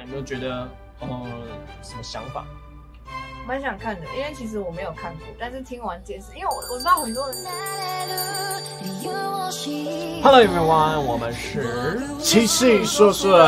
有没有觉得呃什么想法？蛮想看的，因为其实我没有看过，但是听完解释，因为我我知道很多人。Hello everyone，我们是七系说说，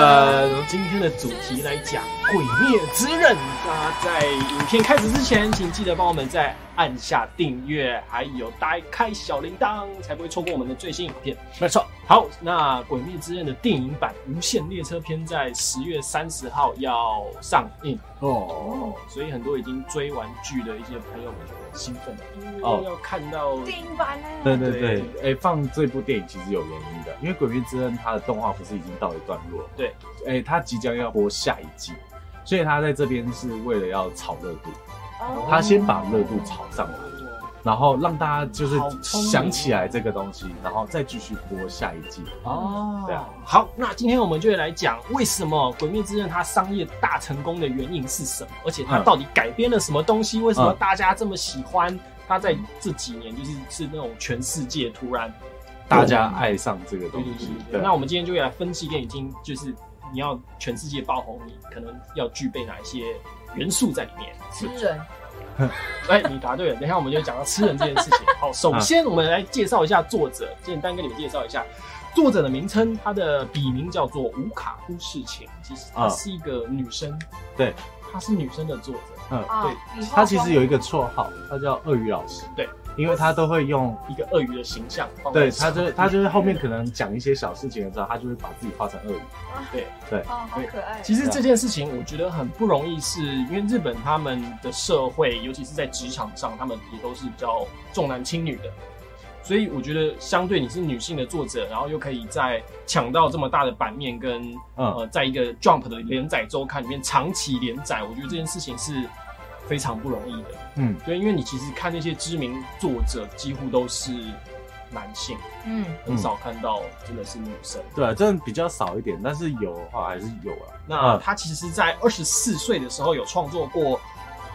今天的主题来讲《鬼灭之刃》。大家在影片开始之前，请记得帮我们在按下订阅，还有打开小铃铛，才不会错过我们的最新影片。没错，好，那《鬼灭之刃》的电影版《无限列车篇》在十月三十号要上映哦，哦，所以很多已经追完剧的一些朋友们很兴奋，因哦为要看到电影版呢？对对对，哎、放这部电影其实有原因的，因为《鬼灭之刃》它的动画不是已经到一段落，对，哎、它即将要播下一季，所以他在这边是为了要炒热度，哦它先把热度炒上来，然后让大家就是想起来这个东西，然后再继续播下一季。哦，对啊。好，那今天我们就会来讲为什么《鬼灭之刃》它商业大成功的原因是什么，而且它嗯到底改编了什么东西？为什么嗯大家这么喜欢？它在这几年就是是那种全世界突然大家爱上这个东西对对对，对对那我们今天就会来分析电影经，就是你要全世界爆红，你可能要具备哪一些元素在里面。吃人，哎，你答对了。等一下我们就讲到吃人这件事情。好，首先我们来介绍一下作者，简单跟你们介绍一下。作者的名称，他的笔名叫做无卡夫世情，其实她啊是一个女生，对，她是女生的作者。嗯，啊对，她其实有一个绰号，她叫鳄鱼老师，对，因为他都会用一个鳄鱼的形象放在对，他就他就是后面可能讲一些小事情的时候，他就会把自己画成鳄鱼。对。哦，好可爱。其实这件事情我觉得很不容易是，因为日本他们的社会，尤其是在职场上，他们也都是比较重男轻女的，所以我觉得相对你是女性的作者，然后又可以在抢到这么大的版面跟，嗯呃，在一个 Jump 的连载周刊里面长期连载，我觉得这件事情是非常不容易的。嗯，对，因为你其实看那些知名作者，几乎都是男性，嗯，很少看到真的是女生。对啊，真的比较少一点，但是有的话还是有啊。那他其实在二十四岁的时候有创作过《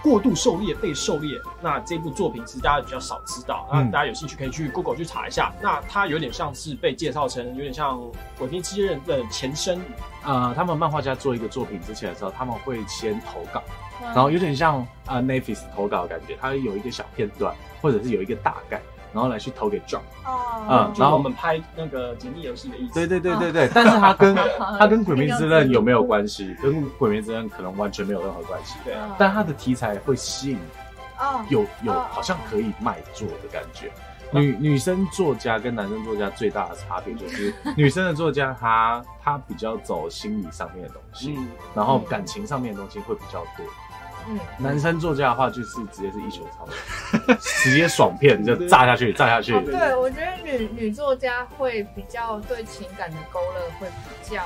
过度狩猎被狩猎》，那这部作品其实大家比较少知道，那嗯。大家有兴趣可以去 Google 去查一下。那它有点像是被介绍成有点像《鬼灭之刃》的前身，呃，他们漫画家做一个作品之前的时候，他们会先投稿，嗯。然后有点像呃 n a f i s 投稿的感觉，它有一个小片段，或者是有一个大概，然后来去投给 John。哦，嗯然后我们拍那个解密游戏的意思。对对对对对，但是他跟 他跟《鬼灭之刃》有没有？关系？跟《鬼灭之刃》可能完全没有任何关系。对啊，但他的题材会吸引哦，有有哦好像可以卖座的感觉。女女生作家跟男生作家最大的差别就是，女生的作家她她比较走心理上面的东西，嗯，然后感情上面的东西会比较多。嗯，男生作家的话就是直接是一拳超人，直接爽片就炸下去，炸下去。哦，。对，我觉得女女作家会比较对情感的勾勒会比较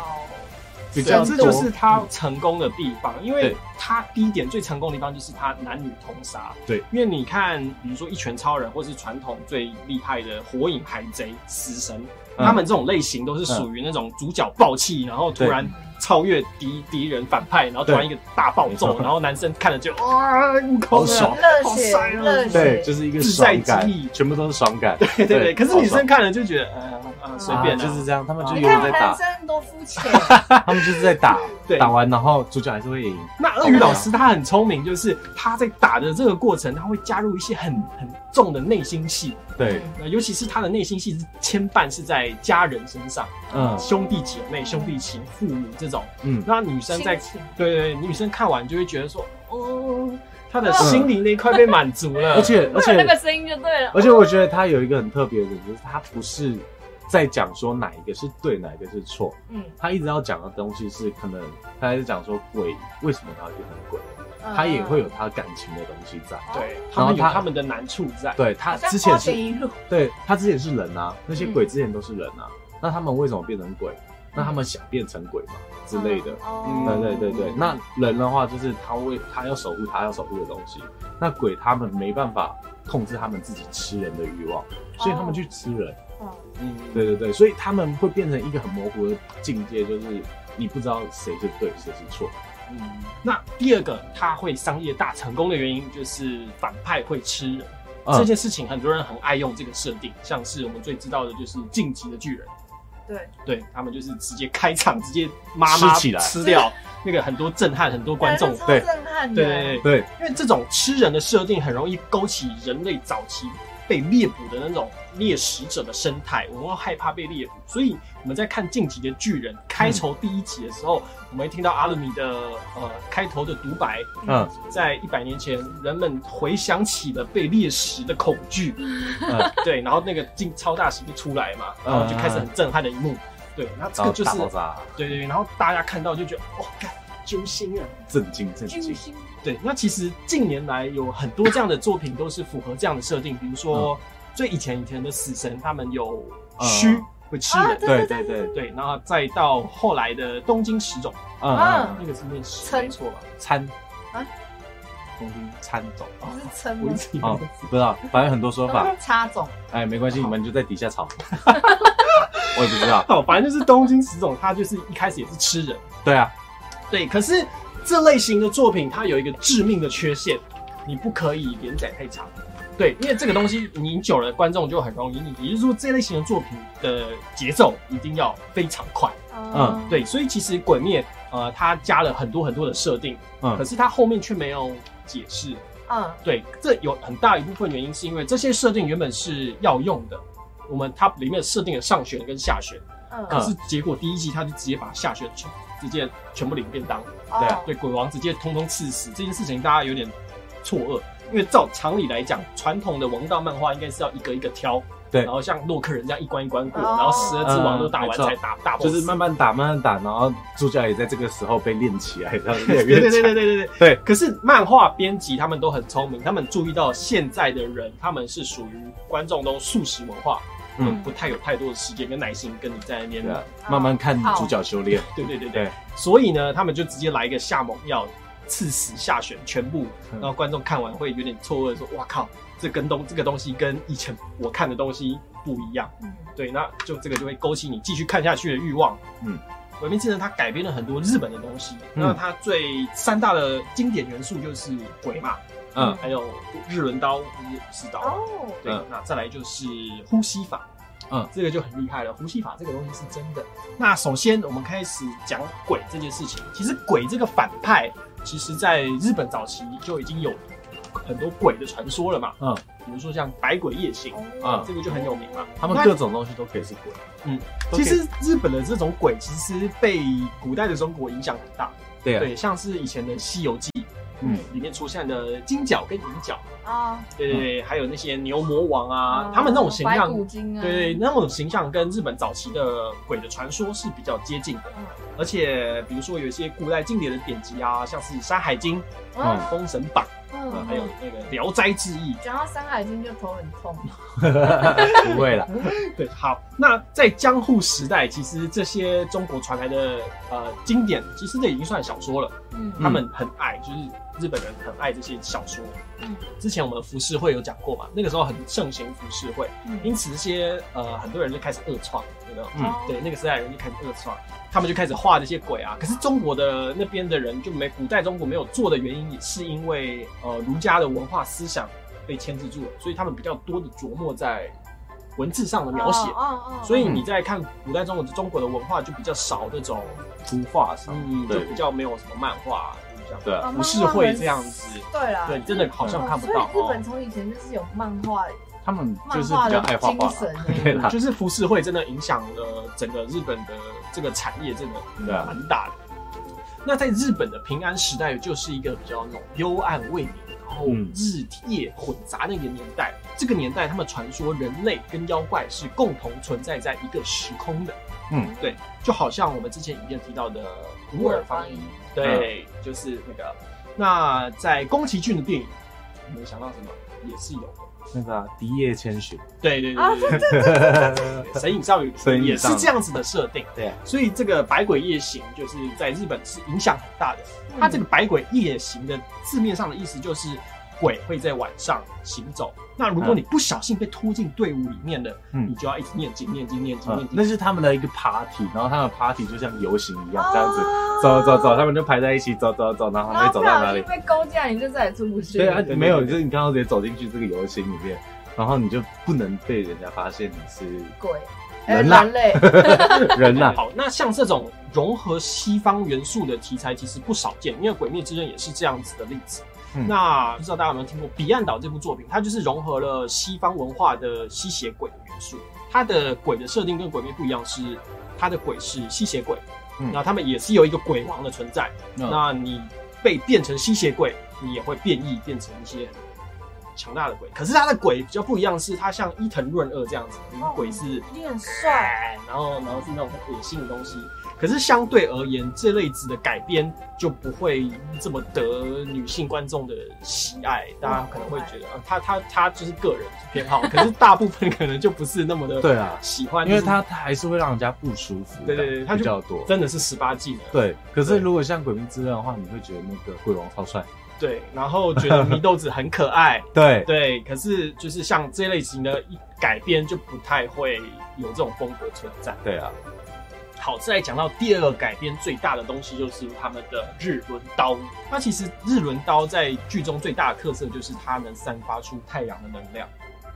比较这就是他成功的地方，因为他第一点最成功的地方就是他男女通杀。对，因为你看，比如说一拳超人，或是传统最厉害的火影、海贼、死神，嗯。他们这种类型都是属于那种主角暴气，然后突然超越敌敌人反派，然后突然一个大暴揍，然后男生看了就哇，悟空好爽。热血好帅啊，对，就是一个自在爽感之意，全部都是爽感。对对对。可是女生看了就觉得，呃呃，随便就是这样，他们就啊。有人在打。男，生多肤浅，他们就是在打，对。打完然后主角还是会赢。那鳄鱼老师他很聪明，就是他在打的这个过程，他会加入一些很很重的内心戏，对，那尤其是他的内心戏是牵绊是在家人身上，嗯。兄弟姐妹、兄弟情、父母这种。嗯，那女生在亲情。对对，对女生看完就会觉得说，哦，他的心灵那一块被满足了，而且而会有那且个声音就对了。而且我觉得他有一个很特别的点，就是他不是在讲说哪一个是对，哪一个是错，嗯，他一直要讲的东西是可能他还是讲说鬼为什么他会变成鬼，嗯。他也会有他感情的东西在。对他他他们的难处在。对他好像之前是花田一路，对他之前是人啊，那些嗯。鬼之前都是人啊，那他们为什么变成鬼？那他们想变成鬼嘛之类的。哦。对对对对，那人的话就是他为他要守护他要守护的东西，那鬼他们没办法控制他们自己吃人的欲望，所以他们去吃人。哦嗯，对对对，所以他们会变成一个很模糊的境界，就是你不知道谁是对谁是错。嗯。那第二个，他会商业大成功的原因就是反派会吃人。嗯。这件事情很多人很爱用这个设定，像是我们最知道的就是晋级的巨人，对，对他们就是直接开场直接妈妈吃起来。吃掉，那个很多震撼，很多观众。对震撼的，对对对，对，因为这种吃人的设定很容易勾起人类早期被猎捕的那种猎食者的生态，我们会害怕被猎捕，所以我们在看《晋级的巨人》开头第一集的时候，我们会听到阿鲁米的呃开头的独白，嗯。在一百年前，人们回想起了被猎食的恐惧，嗯，对，然后那个镜超大石就出来嘛，然后就开始很震撼的一幕，对，然后这个就是爆炸，对对对，然后大家看到就觉得哦，干揪心啊！震惊震惊，对，那其实近年来有很多这样的作品都是符合这样的设定，比如说最以前以前的死神，他们有虚嗯会吃人，啊对对对对，然后再到后来的东京食种，嗯啊。嗯，那个是念食称没错吧？参。啊，东京参种。不是称吗？我一？直以为哦，不知道，反正很多说法，插种，哎，没关系，你们就在底下吵，我也不知道，哦，反正就是东京食种，它就是一开始也是吃人，对啊，对，可是这类型的作品它有一个致命的缺陷，你不可以连载太长。对，因为这个东西你久了，观众就很容易腻。也就是说，这类型的作品的节奏一定要非常快。嗯，对，所以其实《鬼灭》呃，它加了很多很多的设定，嗯可嗯是它后面却没有解释。嗯，对，这有很大一部分原因是因为这些设定原本是要用的，我们它里面设定了上旋跟下旋，可嗯，是结果第一季它就直接把下旋全直接全部领便当。哦对啊对鬼王直接通通刺死这件事情，大家有点错愕，因为照常理来讲，传统的王道漫画应该是要一个一个挑，对。然后像洛克人这样一关一关过，哦。然后十二只王都打完才打大 boss，就是慢慢打，慢慢打，然后主角也在这个时候被练起来，然后越来。对对对越。对对对对。对，可是漫画编辑他们都很聪明，他们注意到现在的人，他们是属于观众都素食文化，嗯，嗯不太有太多的时间跟耐心跟你在那边慢慢看主角修炼。对对对对，对，所以呢，他们就直接来一个下猛药，刺死下选全部，嗯然后观众看完会有点错愕，说：“哇靠，这跟东这个东西跟以前我看的东西不一样。嗯”对，那就这个就会勾起你继续看下去的欲望。嗯，《鬼灭之刃》它改编了很多日本的东西，嗯那它最三大的经典元素就是鬼嘛，嗯还有日轮刀就是武士刀。哦，对，嗯那再来就是呼吸法，嗯，这个就很厉害了。呼吸法这个东西是真的。那首先我们开始讲鬼这件事情。其实鬼这个反派，其实在日本早期就已经有很多鬼的传说了嘛。嗯，比如说像百鬼夜行，啊这个就很有名嘛。他们各种东西都可以是鬼。嗯，其实日本的这种鬼，其实被古代的中国影响很大。对啊，对，像是以前的《西游记》，嗯里面出现的金角跟银角，啊，对对对，还有那些牛魔王啊，哦他们那种形象对对，那种形象跟日本早期的鬼的传说是比较接近的，嗯而且比如说有一些古代经典的典籍啊，像是《山海经》嗯《封神榜》嗯呃，还有那个《聊斋志异》。讲到《山海经》就头很痛，不会啦。对，好，那在江户时代，其实这些中国传来的呃经典，其实这已经算小说了。嗯他们很爱，就是日本人很爱这些小说。嗯之前我们浮世绘有讲过嘛，那个时候很盛行浮世绘，嗯因此这些呃很多人就开始恶创，嗯哦对，那个时代人就开始恶创，他们就开始画这些鬼啊。可是中国的那边的人就没，古代中国没有做的原因，也是因为呃儒家的文化思想被牵制住了，所以他们比较多的琢磨在文字上的描写。哦哦哦所以你在看古代中国中国的文化就比较少那种，图画上，嗯，就对比较没有什么漫画，对啊，哦浮世绘这样子。对啦，对，真的好像看不到哦所以日本哦。从以前就是有漫画，他们就是比较爱画画 就是浮世绘真的影响了整个日本的这个产业，真的蛮大的。那在日本的平安时代，就是一个比较那种幽暗未明，然后嗯日夜混杂的一个年代。这个年代，他们传说人类跟妖怪是共同存在在一个时空的。嗯，对，就好像我们之前影片提到的无耳方音，对，就是那个。那在宫崎骏的电影，你们想到什么？也是有的。那个啊笛叶千寻，对对对啊对对对，神隐少女也神隐少女是这样子的设定。对，所以这个百鬼夜行就是在日本是影响很大的。嗯它这个百鬼夜行的字面上的意思就是鬼会在晚上行走。那如果你不小心被拖进队伍里面了，嗯你就要一直念经、念经、念经、嗯念，经。那是他们的一个 party，然后他们 party 就像游行一样哦这样子，走走走，他们就排在一起走走走，然后他们会然后不走到哪里？被勾进来，你就再也出不去。对啊，没有，就是你刚刚直接走进去这个游行里面，然后你就不能被人家发现你是鬼，哎人类 人呐、好，那像这种融合西方元素的题材其实不少见，因为《鬼灭之刃》也是这样子的例子。嗯那不知道大家有没有听过《彼岸岛》这部作品？它就是融合了西方文化的吸血鬼的元素。它的鬼的设定跟鬼灭不一样，是它的鬼是吸血鬼，嗯那他们也是有一个鬼王的存在。嗯那你被变成吸血鬼，你也会变异变成一些很强大的鬼。可是他的鬼比较不一样，是他像伊藤润二这样子，你鬼是一定很帅。然后然后是那种很恶心的东西。可是相对而言，这类子的改编就不会这么得女性观众的喜爱。大家可能会觉得，啊，他他他就是个人偏好，可是大部分可能就不是那么的 对啊，喜欢，因为就是它它还是会让人家不舒服，对对对，他比较多。真的是十八禁的。对，可是如果像《鬼灭之刃》的话，你会觉得那个鬼王超帅。对，然后觉得祢豆子很可爱，对，对，可是就是像这类型的一改编就不太会有这种风格存在。对啊，好，再来讲到第二个改编最大的东西，就是他们的日轮刀。那其实日轮刀在剧中最大的特色就是它能散发出太阳的能量，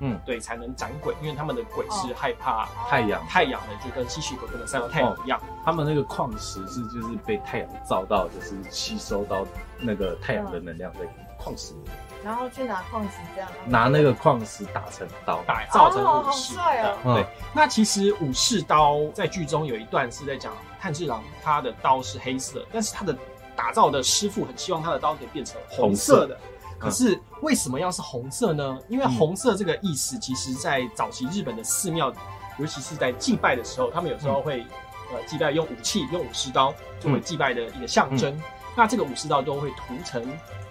嗯，对，才能斩鬼，因为他们的鬼是害怕太阳。太阳的，就跟吸血鬼不能晒到太阳一样。他们那个矿石是就是被太阳照到，就是吸收到那个太阳的能量在矿石。里面，然后去拿矿石这样，拿那个矿石打成刀。打造成哦好武士。帅哦。嗯。对，那其实武士刀在剧中有一段是在讲炭治郎他的刀是黑色，但是他的打造的师傅很希望他的刀可以变成红色的。可是为什么要是红色呢？因为红色这个意思，其实在早期日本的寺庙，尤其是在祭拜的时候，他们有时候会、呃祭拜用武器，用武士刀作为祭拜的一个象征。那这个武士刀都会涂成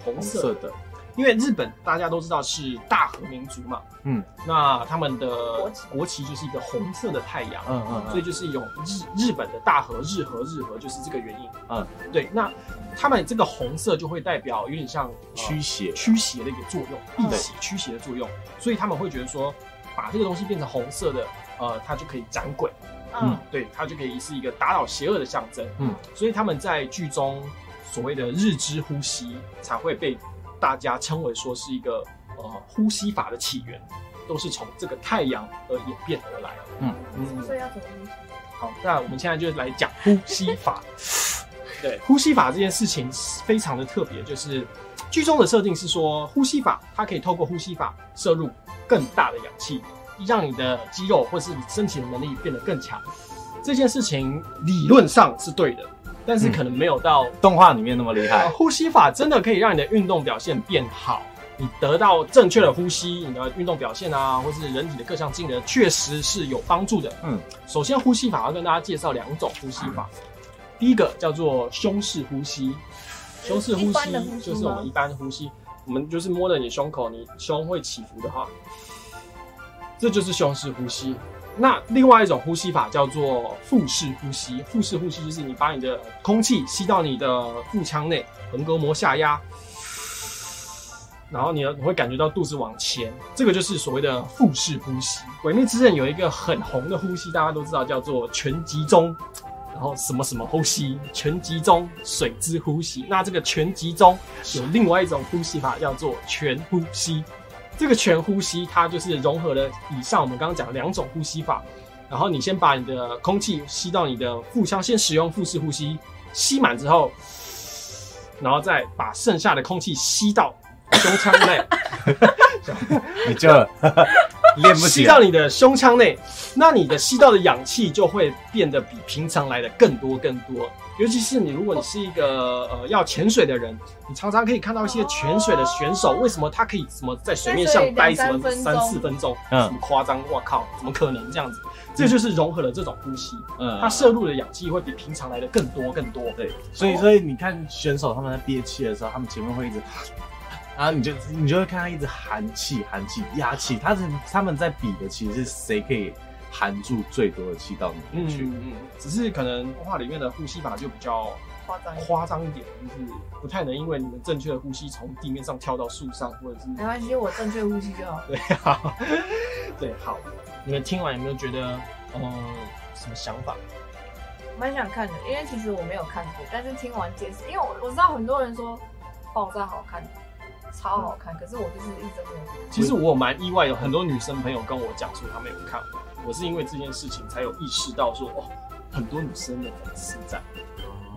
红色的，因为日本大家都知道是大和民族嘛，嗯，那他们的国旗。国旗就是一个红色的太阳，嗯嗯嗯。所以就是有日日本的大和日和日和就是这个原因，嗯，对，那他们这个红色就会代表有点像驱邪驱邪的一个作用，嗯。辟邪驱邪的作用，所以他们会觉得说，把这个东西变成红色的，呃，它就可以斩鬼，嗯，对，它就可以是一个打倒邪恶的象征。嗯，所以他们在剧中所谓的日之呼吸才会被大家称为说是一个呃呼吸法的起源，都是从这个太阳而演变而来。嗯嗯，所以要怎么呼吸？好，那我们现在就来讲 呼吸法。对，呼吸法这件事情非常的特别，就是剧中的设定是说，呼吸法它可以透过呼吸法摄入更大的氧气，让你的肌肉或是你身体的能力变得更强。这件事情理论上是对的，但是可能没有到、动画里面那么厉呃害。呼吸法真的可以让你的运动表现变好。你得到正确的呼吸，你的运动表现啊，或是人体的各项技能，确实是有帮助的。嗯，首先，呼吸法要跟大家介绍两种呼吸法。第一个叫做胸式呼吸，胸式呼吸就是我们一般呼吸，我们就是摸着你胸口，你胸会起伏的话，这就是胸式呼吸。那另外一种呼吸法叫做腹式呼吸，腹式呼吸就是你把你的空气吸到你的腹腔内，横膈膜下压，然后你你会感觉到肚子往前，这个就是所谓的腹式呼吸。鬼灭之刃有一个很红的呼吸，大家都知道叫做全集中，然后什么什么呼吸，全集中水之呼吸。那这个全集中有另外一种呼吸法叫做全呼吸。这个全呼吸它就是融合了以上我们刚刚讲的两种呼吸法，然后你先把你的空气吸到你的腹腔，先使用腹式呼吸，吸满之后，然后再把剩下的空气吸到胸腔内。你就练不吸到。你的胸腔内，那你的吸到的氧气就会变得比平常来的更多更多。尤其是你，如果你是一个呃要潜水的人，你常常可以看到一些潜水的选手，为什么他可以什么在水面上待什么三三四分钟，嗯什么夸张？我靠，怎么可能这样子？这就是融合了这种呼吸，嗯它摄入的氧气会比平常来的更多更多。对，所以所以你看选手他们在憋气的时候，他们前面会一直，然后你就你就会看他一直含气、含气、压气。他是他们在比的其实是谁可以含住最多的气到里面去。嗯嗯，只是可能动画里面的呼吸法就比较夸张。夸张一点，就是不太能因为你们正确的呼吸从地面上跳到树上，或者是没关系，我正确呼吸就好。对啊，对，好，你们听完有没有觉得，呃，什么想法？蛮想看的，因为其实我没有看过，但是听完解释，因为我我知道很多人说爆炸好看，超好看，可是我就是一直都没有。其实我蛮意外，有很多女生朋友跟我讲说她没有看完，我是因为这件事情才有意识到说，哦，很多女生的粉丝在。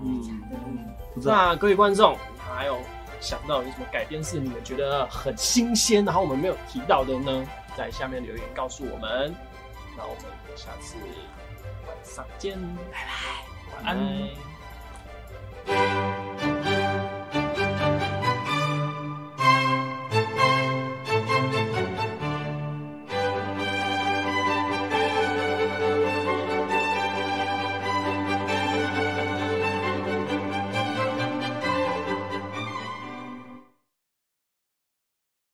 嗯嗯，不知道那各位观众还有想到有什么改编是你们觉得很新鲜，然后我们没有提到的呢？在下面留言告诉我们。那我们下次晚上见，拜拜，晚安。